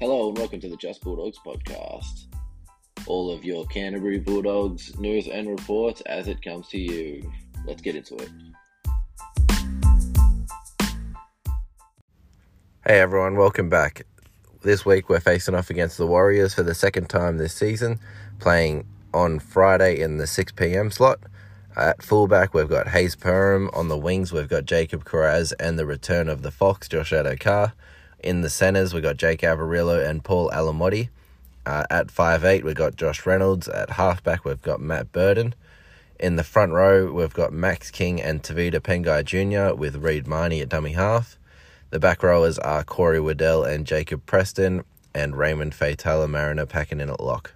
Hello and welcome to the Just Bulldogs podcast. All of your Canterbury Bulldogs news and reports as it comes to you. Let's get into it. Hey everyone, welcome back. This week we're facing off against the Warriors for the second time this season, playing on Friday in the 6 pm slot. At fullback, we've got Hayze Perham. On the wings, we've got Jacob Kiraz and the return of the Fox, Josh Addo-Carr. In the centres, we've got Jake Averillo and Paul Alamoti. Uh, at five eight, we've got Josh Reynolds. At halfback, we've got Matt Burton. In the front row, we've got Max King and Tevita Pangai Jr. with Reed Mahoney at dummy half. The back rowers are Corey Waddell and Jacob Preston, and Raymond Faitala Mariner packing in at lock.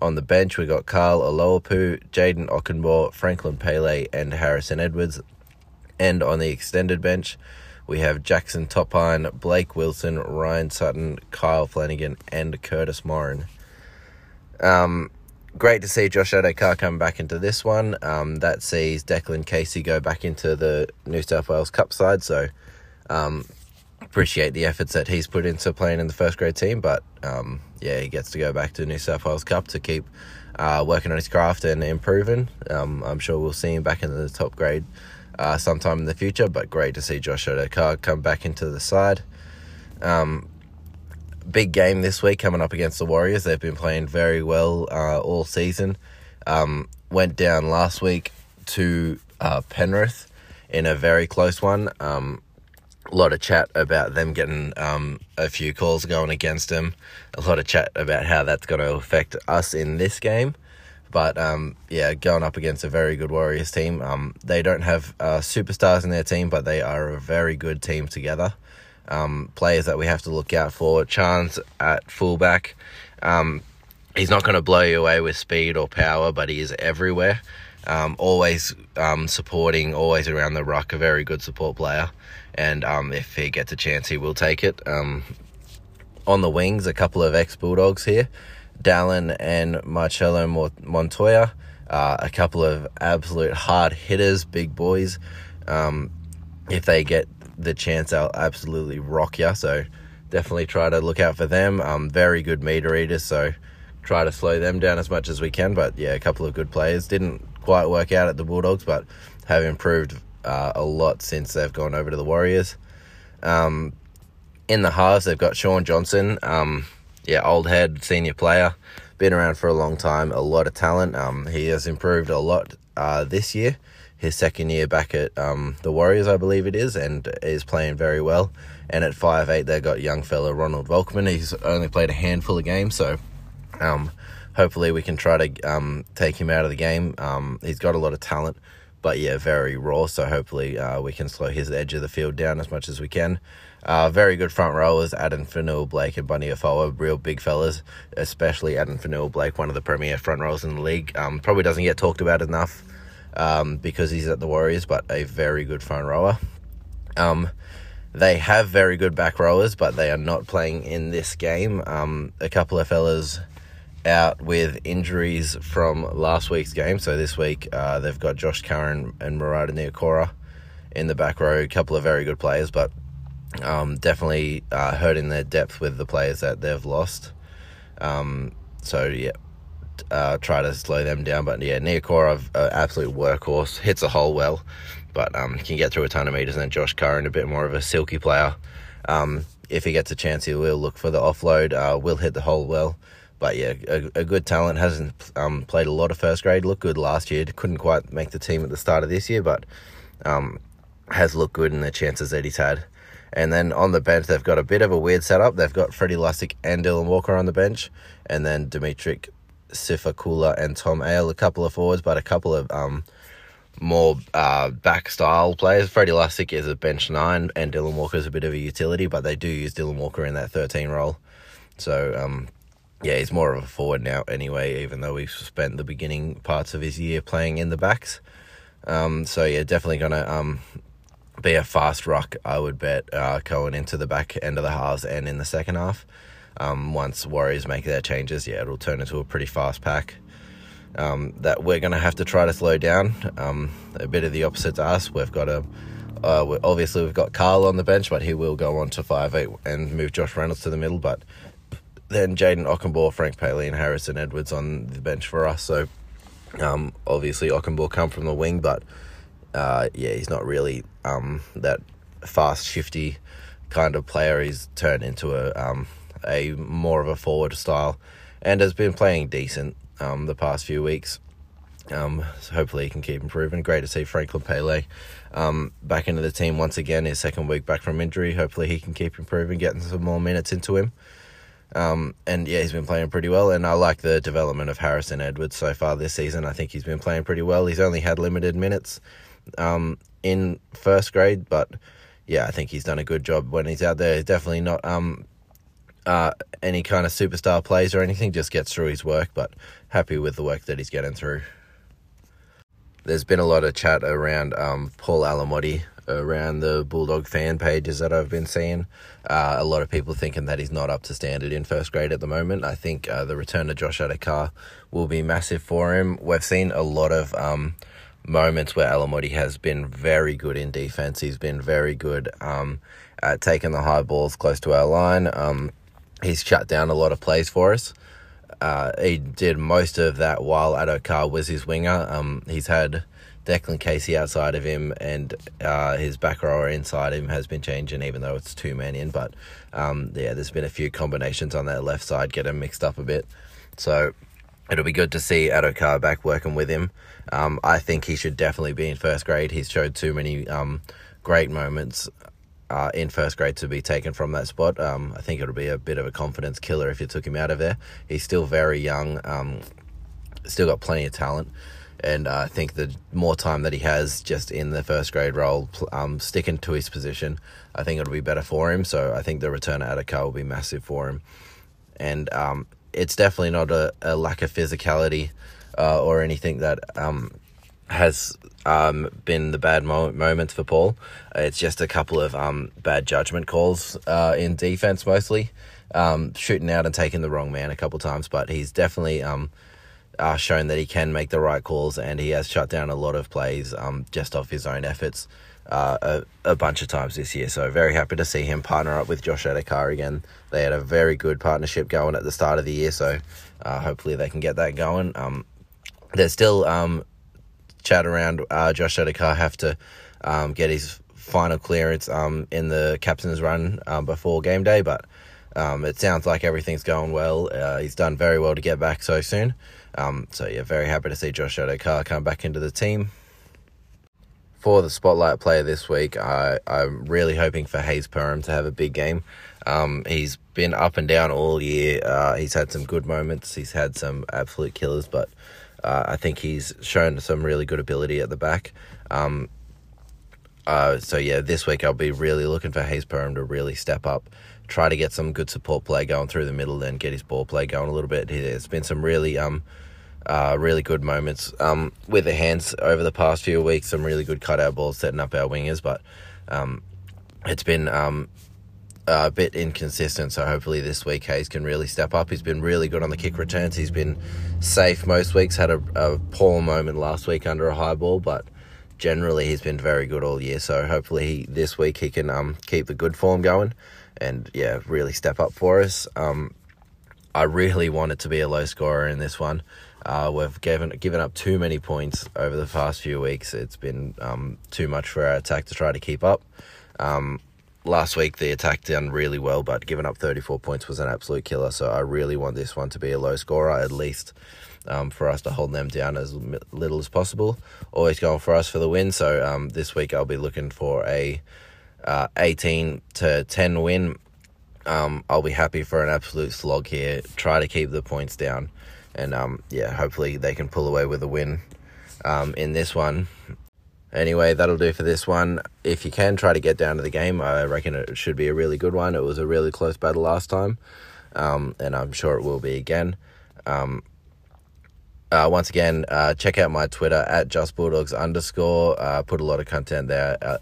On the bench, we got Karl Oloapu, Jayden Okunbor, Franklin Pele, and Harrison Edwards. And on the extended bench, we have Jackson Topine, Blake Wilson, Ryan Sutton, Kyle Flanagan, and Curtis Morin. Um, great to see Josh Addo-Carr come back into this one. Um, that sees Declan Casey go back into the New South Wales Cup side. So um, appreciate the efforts that he's put into playing in the first grade team. But um, yeah, he gets to go back to New South Wales Cup to keep uh, working on his craft and improving. Um, I'm sure we'll see him back in the top grade uh, sometime in the future. But great to see Josh Addo-Carr come back into the side. Um, big game this week coming up against the Warriors. They've been playing very well uh, all season. Um, went down last week to uh, Penrith in a very close one. Um, a lot of chat about them getting um, a few calls going against them. A lot of chat about how that's going to affect us in this game. But um, yeah, going up against a very good Warriors team. Um, they don't have uh, superstars in their team, but they are a very good team together. Um, players that we have to look out for. Charnze at fullback. Um, he's not going to blow you away with speed or power, but he is everywhere. Um, always um, supporting, always around the ruck, a very good support player. And um, if he gets a chance, he will take it. Um, on the wings, a couple of ex Bulldogs here Dallin and Marcelo Montoya, uh, a couple of absolute hard hitters, big boys. Um, if they get the chance, they'll absolutely rock you. So definitely try to look out for them. Um, very good meter eaters, so try to slow them down as much as we can. But yeah, a couple of good players. Didn't quite work out at the Bulldogs, but have improved uh, a lot since they've gone over to the Warriors. Um, in the halves, they've got Shaun Johnson. Um, yeah, old head, senior player, been around for a long time, a lot of talent. Um, he has improved a lot uh, this year. His second year back at um, the Warriors, I believe it is, and is playing very well. And at five eight, they got young fella Ronald Volkman. He's only played a handful of games, so um, hopefully we can try to um, take him out of the game. Um, he's got a lot of talent, but yeah, very raw. So hopefully uh, we can slow his edge of the field down as much as we can. Uh, very good front rowers, Addin Fonua-Blake and Bunty Afoa, real big fellas, especially Addin Fonua-Blake, one of the premier front rowers in the league. Um, probably doesn't get talked about enough um, because he's at the Warriors, but a very good front rower. Um, they have very good back rowers, but they are not playing in this game. Um, a couple of fellas out with injuries from last week's game. So this week uh, they've got Josh Curran and Marata Niukore in the back row. A couple of very good players, but um, definitely uh, hurting their depth with the players that they've lost. Um, so yeah, uh, try to slow them down. But yeah, Niukore, uh, absolute workhorse, hits a hole well, but um, can get through a ton of meters. And Josh Curran, a bit more of a silky player. Um, if he gets a chance, he will look for the offload. Uh, will hit the hole well. But yeah, a, a good talent. Hasn't um, played a lot of first grade. Looked good last year. Couldn't quite make the team at the start of this year, but um, has looked good in the chances that he's had. And then on the bench, they've got a bit of a weird setup. They've got Freddy Lussick and Dylan Walker on the bench, and then Demitric Sifakula and Tom Ale, a couple of forwards, but a couple of um, more uh, back style players. Freddy Lussick is a bench nine, and Dylan Walker is a bit of a utility, but they do use Dylan Walker in that 13 role. So, um, yeah, he's more of a forward now anyway, even though we've spent the beginning parts of his year playing in the backs. Um, so, yeah, definitely going to um, be a fast rock, I would bet, uh, going into the back end of the halves and in the second half. Um, once Warriors make their changes, yeah, it'll turn into a pretty fast pack. Um, that we're going to have to try to slow down. Um, a bit of the opposite to us. We've got a uh, obviously we've got Karl on the bench, but he will go on to five eight and move Josh Reynolds to the middle. But then Jayden Okunbor, Frank Pele, and Harrison Edwards on the bench for us. So um, obviously Okunbor come from the wing, but uh, yeah, he's not really um, that fast, shifty kind of player. He's turned into a um, a more of a forward style, and has been playing decent um, the past few weeks. Um, so hopefully he can keep improving. Great to see Franklin Pele um, back into the team once again. His second week back from injury. Hopefully he can keep improving, getting some more minutes into him. Um, and yeah, he's been playing pretty well. And I like the development of Harrison Edwards so far this season. I think he's been playing pretty well. He's only had limited minutes um, in first grade, but yeah, I think he's done a good job when he's out there. He's definitely not um, uh, any kind of superstar plays or anything, just gets through his work, but happy with the work that he's getting through. There's been a lot of chat around um, Paul Alamoti around the Bulldog fan pages that I've been seeing. Uh, a lot of people thinking that he's not up to standard in first grade at the moment. I think uh, the return of Josh Addo-Carr will be massive for him. We've seen a lot of um, moments where Alamoti has been very good in defense. He's been very good um, at taking the high balls close to our line. Um, he's shut down a lot of plays for us. Uh, he did most of that while Addo-Carr was his winger. Um, he's had Declan Casey outside of him, and uh, his back rower inside him has been changing, even though it's two men in. But um, yeah, there's been a few combinations on that left side get him mixed up a bit. So it'll be good to see Addo-Carr back working with him. Um, I think he should definitely be in first grade. He's showed too many um, great moments uh, in first grade to be taken from that spot. Um, I think it'll be a bit of a confidence killer if you took him out of there. He's still very young, um, still got plenty of talent. And I think the more time that he has just in the first grade role, um, sticking to his position, I think it'll be better for him. So I think the return out of Addo-Carr will be massive for him. And um, it's definitely not a, a lack of physicality uh, or anything that um, has um, been the bad mo- moments for Paul. It's just a couple of um, bad judgment calls uh, in defense, mostly um, shooting out and taking the wrong man a couple times. But he's definitely um, uh, shown that he can make the right calls, and he has shut down a lot of plays um, just off his own efforts. Uh, a, a, bunch of times this year. So very happy to see him partner up with Josh Addo-Carr again. They had a very good partnership going at the start of the year, so uh, hopefully they can get that going. Um, there's still um, chat around uh, Josh Addo-Carr have to um, get his final clearance um, in the captain's run um, before game day, but um, it sounds like everything's going well. Uh, he's done very well to get back so soon. Um, so yeah, very happy to see Josh Addo-Carr come back into the team. For the spotlight player this week, I, I'm really hoping for Hayze Perham to have a big game. Um, he's been up and down all year. Uh, he's had some good moments. He's had some absolute killers, but uh, I think he's shown some really good ability at the back. Um, uh, so yeah, this week I'll be really looking for Hayze Perham to really step up, try to get some good support play going through the middle, and get his ball play going a little bit. There's been some really um, uh, really good moments um, with the hands over the past few weeks. Some really good cutout balls setting up our wingers, but um, it's been um, a bit inconsistent. So hopefully this week Hayze can really step up. He's been really good on the kick returns. He's been safe most weeks. Had a, a poor moment last week under a high ball, but generally he's been very good all year. So hopefully he, this week he can um, keep the good form going, and yeah, really step up for us. Um, I really want it to be a low scorer in this one. Uh, we've given given up too many points over the past few weeks. It's been um, too much for our attack to try to keep up. Um, last week the attack done really well, but giving up 34 points was an absolute killer. So I really want this one to be a low scorer, at least um, for us to hold them down as little as possible. Always going for us for the win. So um, this week I'll be looking for a uh, 18 to 10 win. Um, I'll be happy for an absolute slog here. Try to keep the points down, and um, yeah, hopefully they can pull away with a win um, in this one. Anyway, that'll do for this one. If you can try to get down to the game, I reckon it should be a really good one. It was a really close battle last time, um, and I'm sure it will be again. Um, uh, once again, uh, check out my Twitter at justbulldogs underscore. Uh, put a lot of content there uh,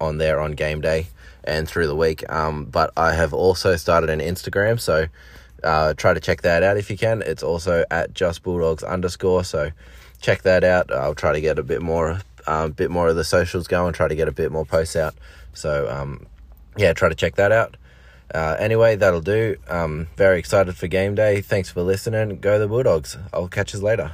on there on game day and through the week. Um, but I have also started an Instagram, so uh, try to check that out if you can. It's also at justbulldogs underscore. So check that out. I'll try to get a bit more a bit more of the socials going, try to get a bit more posts out. So, um, yeah, try to check that out. Uh, anyway, that'll do. Um, very excited for game day. Thanks for listening. Go the Bulldogs. I'll catch you later.